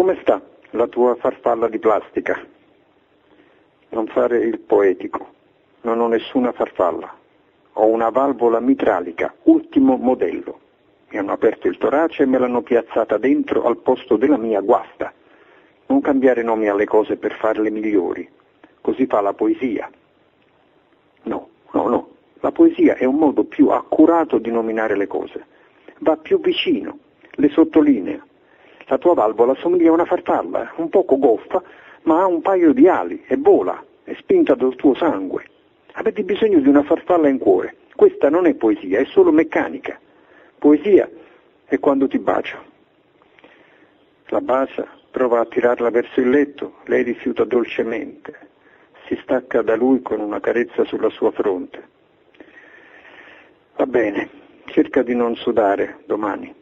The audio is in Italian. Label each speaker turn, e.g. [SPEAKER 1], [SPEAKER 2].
[SPEAKER 1] Come sta la tua farfalla di plastica? Non fare il poetico. Non ho nessuna farfalla. Ho una valvola mitralica, ultimo modello. Mi hanno aperto il torace e me l'hanno piazzata dentro al posto della mia guasta. Non cambiare nomi alle cose per farle migliori. Così fa la poesia. No, no, no. La poesia è un modo più accurato di nominare le cose. Va più vicino, le sottolinea. La tua valvola somiglia a una farfalla, un poco goffa, ma ha un paio di ali e vola, è spinta dal tuo sangue. Avete bisogno di una farfalla in cuore. Questa non è poesia, è solo meccanica. Poesia è quando ti bacia. La bacia, prova a tirarla verso il letto, lei rifiuta dolcemente. Si stacca da lui con una carezza sulla sua fronte. Va bene, cerca di non sudare domani.